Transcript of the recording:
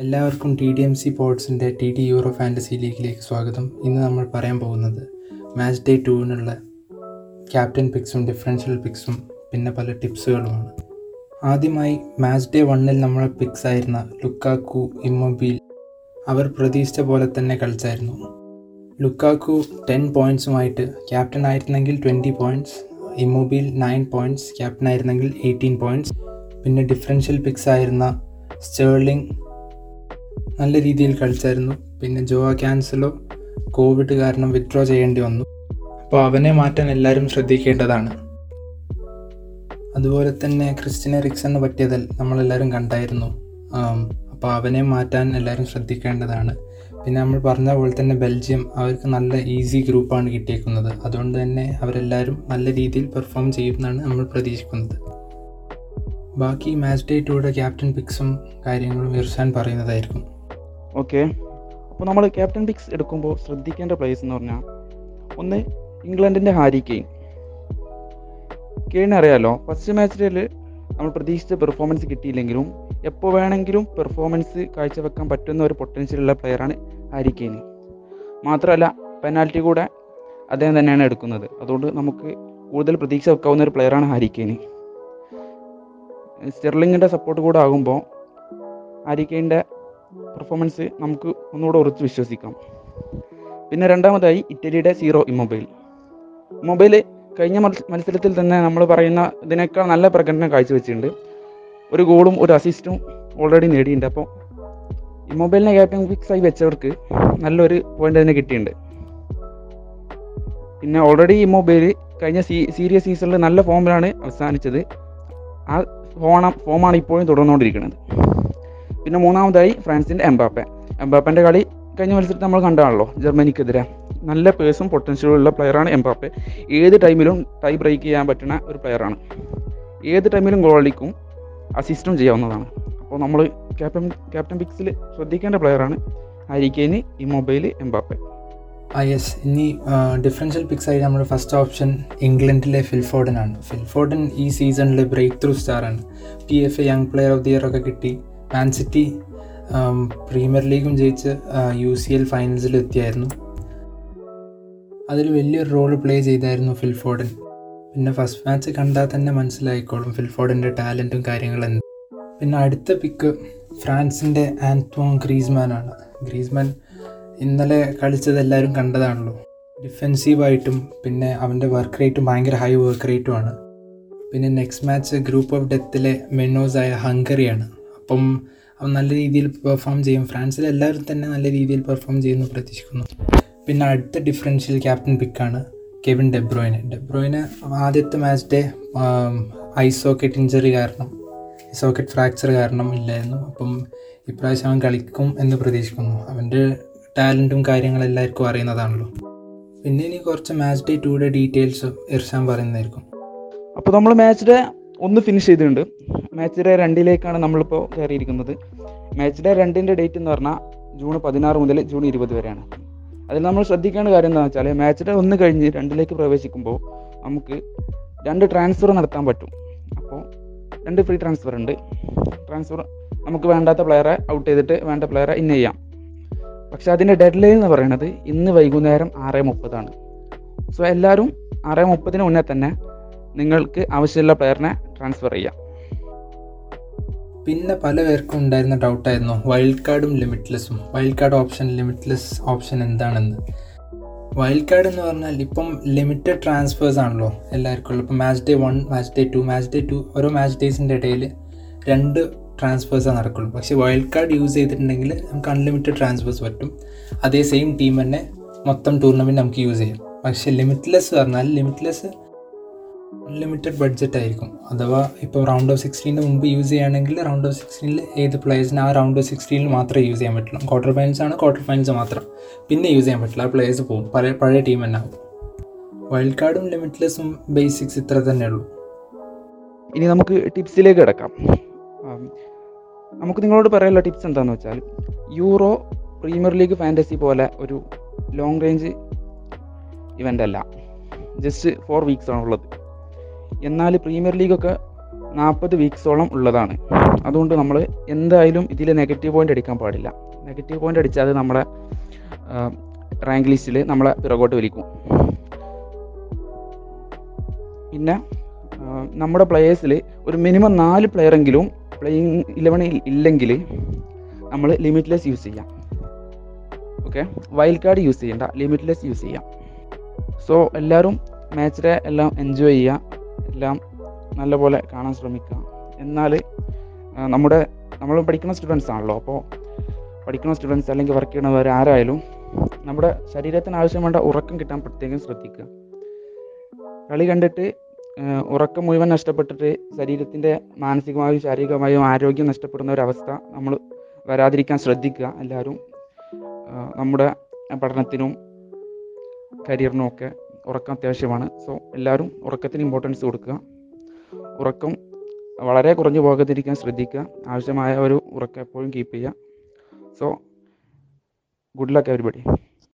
എല്ലാവർക്കും T D M C പോർട്സിന്റെ T D euro fantasy ലീഗിലേക്ക് സ്വാഗതം. ഇന്ന് നമ്മൾ പറയാൻ പോകുന്നത് മാച്ച് ഡേ ടൂവിനുള്ള ക്യാപ്റ്റൻ പിക്സും ഡിഫറൻഷ്യൽ പിക്സും പിന്നെ പല ടിപ്സുകളുമാണ് ആദ്യമായി മാച്ച് ഡേ വണ്ണിൽ നമ്മളെ പിക്സ് ആയിരുന്ന ലുക്കാക്കു ഇമ്മൊബീൽ അവർ പ്രതീക്ഷിച്ച പോലെ തന്നെ കളിച്ചായിരുന്നു. ലുക്കാക്കു ടെൻ പോയിൻസുമായിട്ട് ക്യാപ്റ്റൻ ആയിരുന്നെങ്കിൽ twenty points Immobile nine points captain ആയിരുന്നെങ്കിൽ എയ്റ്റീൻ പോയിന്റ്സ് പിന്നെ ഡിഫറൻഷ്യൽ പിക്സ് ആയിരുന്ന സ്റ്റേർലിംഗ് നല്ല രീതിയിൽ കളിച്ചായിരുന്നു. പിന്നെ ജോവ ക്യാൻസലോ കോവിഡ് കാരണം വിത്ഡ്രോ ചെയ്യേണ്ടി വന്നു. അപ്പോൾ അവനെ മാറ്റാൻ എല്ലാവരും ശ്രദ്ധിക്കേണ്ടതാണ്. അതുപോലെ തന്നെ ക്രിസ്റ്റിനെ റിക്സന് പറ്റിയതിൽ നമ്മളെല്ലാവരും കണ്ടായിരുന്നു. അപ്പോൾ അവനെ മാറ്റാൻ എല്ലാവരും ശ്രദ്ധിക്കേണ്ടതാണ്. പിന്നെ നമ്മൾ പറഞ്ഞ പോലെ തന്നെ ബെൽജിയം അവർക്ക് നല്ല ഈസി ഗ്രൂപ്പാണ് കിട്ടിയേക്കുന്നത്. അതുകൊണ്ട് തന്നെ അവരെല്ലാവരും നല്ല രീതിയിൽ പെർഫോം ചെയ്യുമെന്നാണ് നമ്മൾ പ്രതീക്ഷിക്കുന്നത്. ബാക്കി മാച്ച് ഡേ ടൂടെ ക്യാപ്റ്റൻ പിക്സും കാര്യങ്ങളും ഇർഷാൻ പറയുന്നതായിരിക്കും. ഓക്കെ. അപ്പോൾ നമ്മൾ ക്യാപ്റ്റൻ പിക്സ് എടുക്കുമ്പോൾ ശ്രദ്ധിക്കേണ്ട പ്ലേസ് എന്ന് പറഞ്ഞാൽ ഒന്ന് ഇംഗ്ലണ്ടിന്റെ ഹാരി കെയിൻ. കെയിൻ അറിയാലോ ഫസ്റ്റ് മാച്ചിൽ നമ്മൾ പ്രതീക്ഷിച്ച പെർഫോമൻസ് കിട്ടിയില്ലെങ്കിലും എപ്പോൾ വേണമെങ്കിലും പെർഫോമൻസ് കാഴ്ചവെക്കാൻ പറ്റുന്ന ഒരു പൊട്ടൻഷ്യൽ പൊട്ടൻഷ്യലുള്ള പ്ലെയറാണ് ഹാരി കെയിൻ. മാത്രമല്ല പെനാൽറ്റി കൂടെ അദ്ദേഹം തന്നെയാണ് എടുക്കുന്നത്. അതുകൊണ്ട് നമുക്ക് കൂടുതൽ പ്രതീക്ഷ വെക്കാവുന്ന ഒരു പ്ലെയറാണ് ഹാരി കെയിൻ. സ്റ്റെർലിങ്ങിന്റെ സപ്പോർട്ട് കൂടെ ആകുമ്പോൾ ഹാരി കെയിന്റെ പെർഫോമൻസ് നമുക്ക് ഒന്നുകൂടെ ഉറച്ച് വിശ്വസിക്കാം. പിന്നെ രണ്ടാമതായി ഇറ്റലിയുടെ സീറോ ഇമ്മൊബൈൽ മൊബൈൽ കഴിഞ്ഞ മത്സരത്തിൽ തന്നെ നമ്മൾ പറയുന്ന ഇതിനേക്കാൾ നല്ല പ്രകടനം കാഴ്ചവെച്ചിട്ടുണ്ട്. ഒരു ഗോളും ഒരു അസിസ്റ്റും ഓൾറെഡി നേടിയിട്ടുണ്ട്. അപ്പോൾ ഇമ്മൊബൈലിനെ ക്യാപ്റ്റൻ ഫിക്സ് ആയി വെച്ചവർക്ക് നല്ലൊരു പോയിന്റ് തന്നെ കിട്ടിയിട്ടുണ്ട്. പിന്നെ ഓൾറെഡി ഇമ്മൊബൈൽ കഴിഞ്ഞ സീ സീരിയസ് സീസണിൽ നല്ല ഫോമിലാണ് അവസാനിച്ചത്. ആ ഫോണ ഫോമാണ് ഇപ്പോഴും തുടർന്നുകൊണ്ടിരിക്കുന്നത്. പിന്നെ മൂന്നാമതായി ഫ്രാൻസിന്റെ എംബാപ്പെ. എംബാപ്പന്റെ കളി കഴിഞ്ഞ മത്സരത്തിൽ നമ്മൾ കണ്ടാണല്ലോ ജർമ്മനിക്കെതിരെ. നല്ല പേഴ്സും പൊട്ടൻഷ്യലും ഉള്ള പ്ലെയറാണ് എംബാപ്പെ. ഏത് ടൈമിലും ടൈ ബ്രേക്ക് ചെയ്യാൻ പറ്റുന്ന ഒരു പ്ലെയറാണ് ഏത് ടൈമിലും ഗോൾ അടിക്കും അസിസ്റ്റും ചെയ്യാവുന്നതാണ്. അപ്പോൾ നമ്മൾ ക്യാപ്റ്റൻ ക്യാപ്റ്റൻ പിക്സിൽ ശ്രദ്ധിക്കേണ്ട പ്ലെയറാണ് ഹരിക്കേന് ഈ മൊബൈൽ എംബാപ്പെ. ആ യെസ് ഇനി ഡിഫറൻഷ്യൽ പിക്സ് ആയി നമ്മുടെ ഫസ്റ്റ് ഓപ്ഷൻ ഇംഗ്ലണ്ടിലെ ഫിൽഫോർഡനാണ് ഫിൽഫോർഡൻ ഈ സീസണിലെ breakthrough സ്റ്റാറാണ് P F A young player of the year ഒക്കെ കിട്ടി. മാൻ സിറ്റി പ്രീമിയർ ലീഗും ജയിച്ച് യു സി എൽ ഫൈനൽസിൽ എത്തിയായിരുന്നു. അതിൽ വലിയൊരു റോൾ പ്ലേ ചെയ്തായിരുന്നു ഫിൽഫോർഡൻ പിന്നെ ഫസ്റ്റ് മാച്ച് കണ്ടാൽ തന്നെ മനസ്സിലായിക്കോളും ഫിൽഫോർഡിന്റെ ടാലന്റും കാര്യങ്ങളും പിന്നെ അടുത്ത പിക്ക് ഫ്രാൻസിന്റെ ഗ്രീസ്മാൻ ആണ്. ഗ്രീസ്മാൻ ഇന്നലെ കളിച്ചത് എല്ലാവരും കണ്ടതാണല്ലോ. ഡിഫെൻസീവായിട്ടും പിന്നെ അവന്റെ വർക്ക് റേറ്റും ഭയങ്കര ഹൈ വർക്ക് റേറ്റുമാണ് പിന്നെ നെക്സ്റ്റ് മാച്ച് ഗ്രൂപ്പ് ഓഫ് ഡെത്തിലെ മെനോസായ ഹംഗറിയാണ്. അപ്പം അവൻ നല്ല രീതിയിൽ പെർഫോം ചെയ്യും. ഫ്രാൻസിൽ എല്ലാവരും തന്നെ നല്ല രീതിയിൽ പെർഫോം ചെയ്യുന്നു പ്രതീക്ഷിക്കുന്നു. പിന്നെ അടുത്ത differential captain പിക്കാണ് Kevin De Bruyne De Bruyne ആദ്യത്തെ match day eye socket injury കാരണം സോക്കറ്റ് ഫ്രാക്ചർ കാരണം ഇല്ലായിരുന്നു. അപ്പം ഇപ്രാവശ്യം അവൻ കളിക്കും എന്ന് പ്രതീക്ഷിക്കുന്നു. അവന്റെ ടാലന്റും കാര്യങ്ങളും എല്ലാവർക്കും അറിയുന്നതാണല്ലോ. പിന്നെ ഇനി കുറച്ച് മാച്ച് ഡേ ടൂടെ ഡീറ്റെയിൽസ് ഇർഷാൻ പറയുന്നതായിരിക്കും. അപ്പോൾ നമ്മൾ മാച്ച് ഡേ ഒന്ന് ഫിനിഷ് ചെയ്തിട്ടുണ്ട്. മാച്ച് ഡേ രണ്ടിലേക്കാണ് നമ്മളിപ്പോൾ കയറിയിരിക്കുന്നത്. മാച്ച് ഡേ രണ്ടിന്റെ ഡേറ്റ് എന്ന് പറഞ്ഞാൽ ജൂൺ പതിനാറ് മുതൽ ജൂൺ ഇരുപത് വരെയാണ്. അതിൽ നമ്മൾ ശ്രദ്ധിക്കേണ്ട കാര്യം എന്താണെന്ന് വെച്ചാൽ മാച്ച് ഡേ ഒന്ന് കഴിഞ്ഞ് രണ്ടിലേക്ക് പ്രവേശിക്കുമ്പോൾ നമുക്ക് രണ്ട് ട്രാൻസ്ഫർ നടത്താൻ പറ്റും. അപ്പോൾ രണ്ട് ഫ്രീ ട്രാൻസ്ഫർ ഉണ്ട്. ട്രാൻസ്ഫർ നമുക്ക് വേണ്ടാത്ത പ്ലെയറെ ഔട്ട് ചെയ്തിട്ട് വേണ്ട പ്ലെയറെ ഇൻ ചെയ്യാം. പക്ഷെ അതിന്റെ ഡെഡ് ലൈൻ എന്ന് പറയുന്നത് ഇന്ന് വൈകുന്നേരം ആറ് മുപ്പതാണ്. സോ എല്ലാവരും ആറ് മുപ്പതിന് മുന്നേ തന്നെ നിങ്ങൾക്ക് ആവശ്യമുള്ള പ്ലെയറിനെ ട്രാൻസ്ഫർ ചെയ്യാം. പിന്നെ പല പേർക്കും ഉണ്ടായിരുന്ന ഡൗട്ടായിരുന്നു വൈൽഡ് കാർഡും ലിമിറ്റ്ലെസ്സും wild card option limitless option എന്താണെന്ന്. വൈൽഡ് കാർഡ് എന്ന് പറഞ്ഞാൽ ഇപ്പം ലിമിറ്റഡ് ട്രാൻസ്ഫേഴ്സ് ആണല്ലോ എല്ലാവർക്കും ഉള്ളത്. ഇപ്പം match day one match day two match day two ഓരോ മാച്ച് ഡേയ്സിന്റെ ഇടയിൽ രണ്ട് ട്രാൻസ്ഫേഴ്സാണ് നടക്കുള്ളൂ. പക്ഷേ വൈൽഡ് കാർഡ് യൂസ് ചെയ്തിട്ടുണ്ടെങ്കിൽ നമുക്ക് അൺലിമിറ്റഡ് ട്രാൻസ്ഫേഴ്സ് പറ്റും. അതേ സെയിം ടീം തന്നെ മൊത്തം ടൂർണമെന്റ് നമുക്ക് യൂസ് ചെയ്യാം. പക്ഷേ ലിമിറ്റ്ലെസ് പറഞ്ഞാൽ ലിമിറ്റ്ലെസ് അൺലിമിറ്റഡ് ബഡ്ജറ്റ് ആയിരിക്കും. അഥവാ ഇപ്പോൾ റൗണ്ട് ഓഫ് സിക്സ്റ്റീന്റെ മുമ്പ് യൂസ് ചെയ്യുകയാണെങ്കിൽ റൗണ്ട് ഓഫ് സിക്സ്റ്റീനിൽ ഏത് പ്ലേയേഴ്സിന് ആ റൗണ്ട് ഓഫ് സിക്സ്റ്റീനിൽ മാത്രമേ യൂസ് ചെയ്യാൻ പറ്റുള്ളൂ. ക്വാർട്ടർ ഫൈനൽസ് ആണ് ക്വാർട്ടർ ഫൈനൽസ് മാത്രം. പിന്നെ യൂസ് ചെയ്യാൻ പറ്റില്ല. ആ പ്ലേയേഴ്സ് പോകും. പഴയ പഴയ ടീം തന്നെ ആവും. വൈൽഡ് കാർഡും ലിമിറ്റ്ലെസ്സും ബേസിക്സ് ഇത്ര തന്നെ ഉള്ളൂ. ഇനി നമുക്ക് ടിപ്സിലേക്ക് കിടക്കാം. നമുക്ക് നിങ്ങളോട് പറയാനുള്ള ടിപ്സ് എന്താണെന്ന് വെച്ചാൽ യൂറോ പ്രീമിയർ ലീഗ് ഫാന്റസി പോലെ ഒരു ലോങ് റേഞ്ച് ഇവന്റ് അല്ല. ജസ്റ്റ് ഫോർ വീക്സ് ആണുള്ളത് എന്നാൽ പ്രീമിയർ ലീഗൊക്കെ നാൽപ്പത് വീക്സോളം ഉള്ളതാണ്. അതുകൊണ്ട് നമ്മൾ എന്തായാലും ഇതിൽ നെഗറ്റീവ് പോയിന്റ് അടിക്കാൻ പാടില്ല. നെഗറ്റീവ് പോയിന്റ് അടിച്ചാൽ അത് നമ്മുടെ റാങ്ക് ലിസ്റ്റിൽ നമ്മളെ പിറകോട്ട് വലിക്കും. പിന്നെ നമ്മുടെ പ്ലെയേഴ്സിൽ ഒരു മിനിമം നാല് പ്ലെയറെങ്കിലും പ്ലേയിങ് ഇലവനിൽ ഇല്ലെങ്കിൽ നമ്മൾ ലിമിറ്റ്ലെസ് യൂസ് ചെയ്യാം. ഓക്കെ വൈൽഡ് കാർഡ് യൂസ് ചെയ്യണ്ട. ലിമിറ്റ്ലെസ് യൂസ് ചെയ്യാം. സോ എല്ലാവരും മാച്ചിനെ എല്ലാം എൻജോയ് ചെയ്യുക. എല്ലാം നല്ലപോലെ കാണാൻ ശ്രമിക്കുക. എന്നാൽ നമ്മുടെ നമ്മൾ പഠിക്കുന്ന സ്റ്റുഡൻസ് ആണല്ലോ. അപ്പോൾ പഠിക്കുന്ന സ്റ്റുഡൻസ് അല്ലെങ്കിൽ വർക്ക് ചെയ്യണവർ ആരായാലും നമ്മുടെ ശരീരത്തിന് ആവശ്യം വേണ്ട ഉറക്കം കിട്ടാൻ പ്രത്യേകം ശ്രദ്ധിക്കുക. കളി കണ്ടിട്ട് ഉറക്കം മുഴുവൻ നഷ്ടപ്പെട്ടിട്ട് ശരീരത്തിന്റെ മാനസികമായും ശാരീരികമായും ആരോഗ്യം നഷ്ടപ്പെടുന്ന ഒരവസ്ഥ നമ്മൾ വരാതിരിക്കാൻ ശ്രദ്ധിക്കുക. എല്ലാവരും നമ്മുടെ പഠനത്തിനും കരിയറിനും ഒക്കെ ഉറക്കം അത്യാവശ്യമാണ്. സോ എല്ലാവരും ഉറക്കത്തിന് ഇമ്പോർട്ടൻസ് കൊടുക്കുക. ഉറക്കം വളരെ കുറഞ്ഞു പോകാതിരിക്കാൻ ശ്രദ്ധിക്കുക. ആവശ്യമായ ഒരു ഉറക്കം എപ്പോഴും കീപ്പ് ചെയ്യുക. So good luck everybody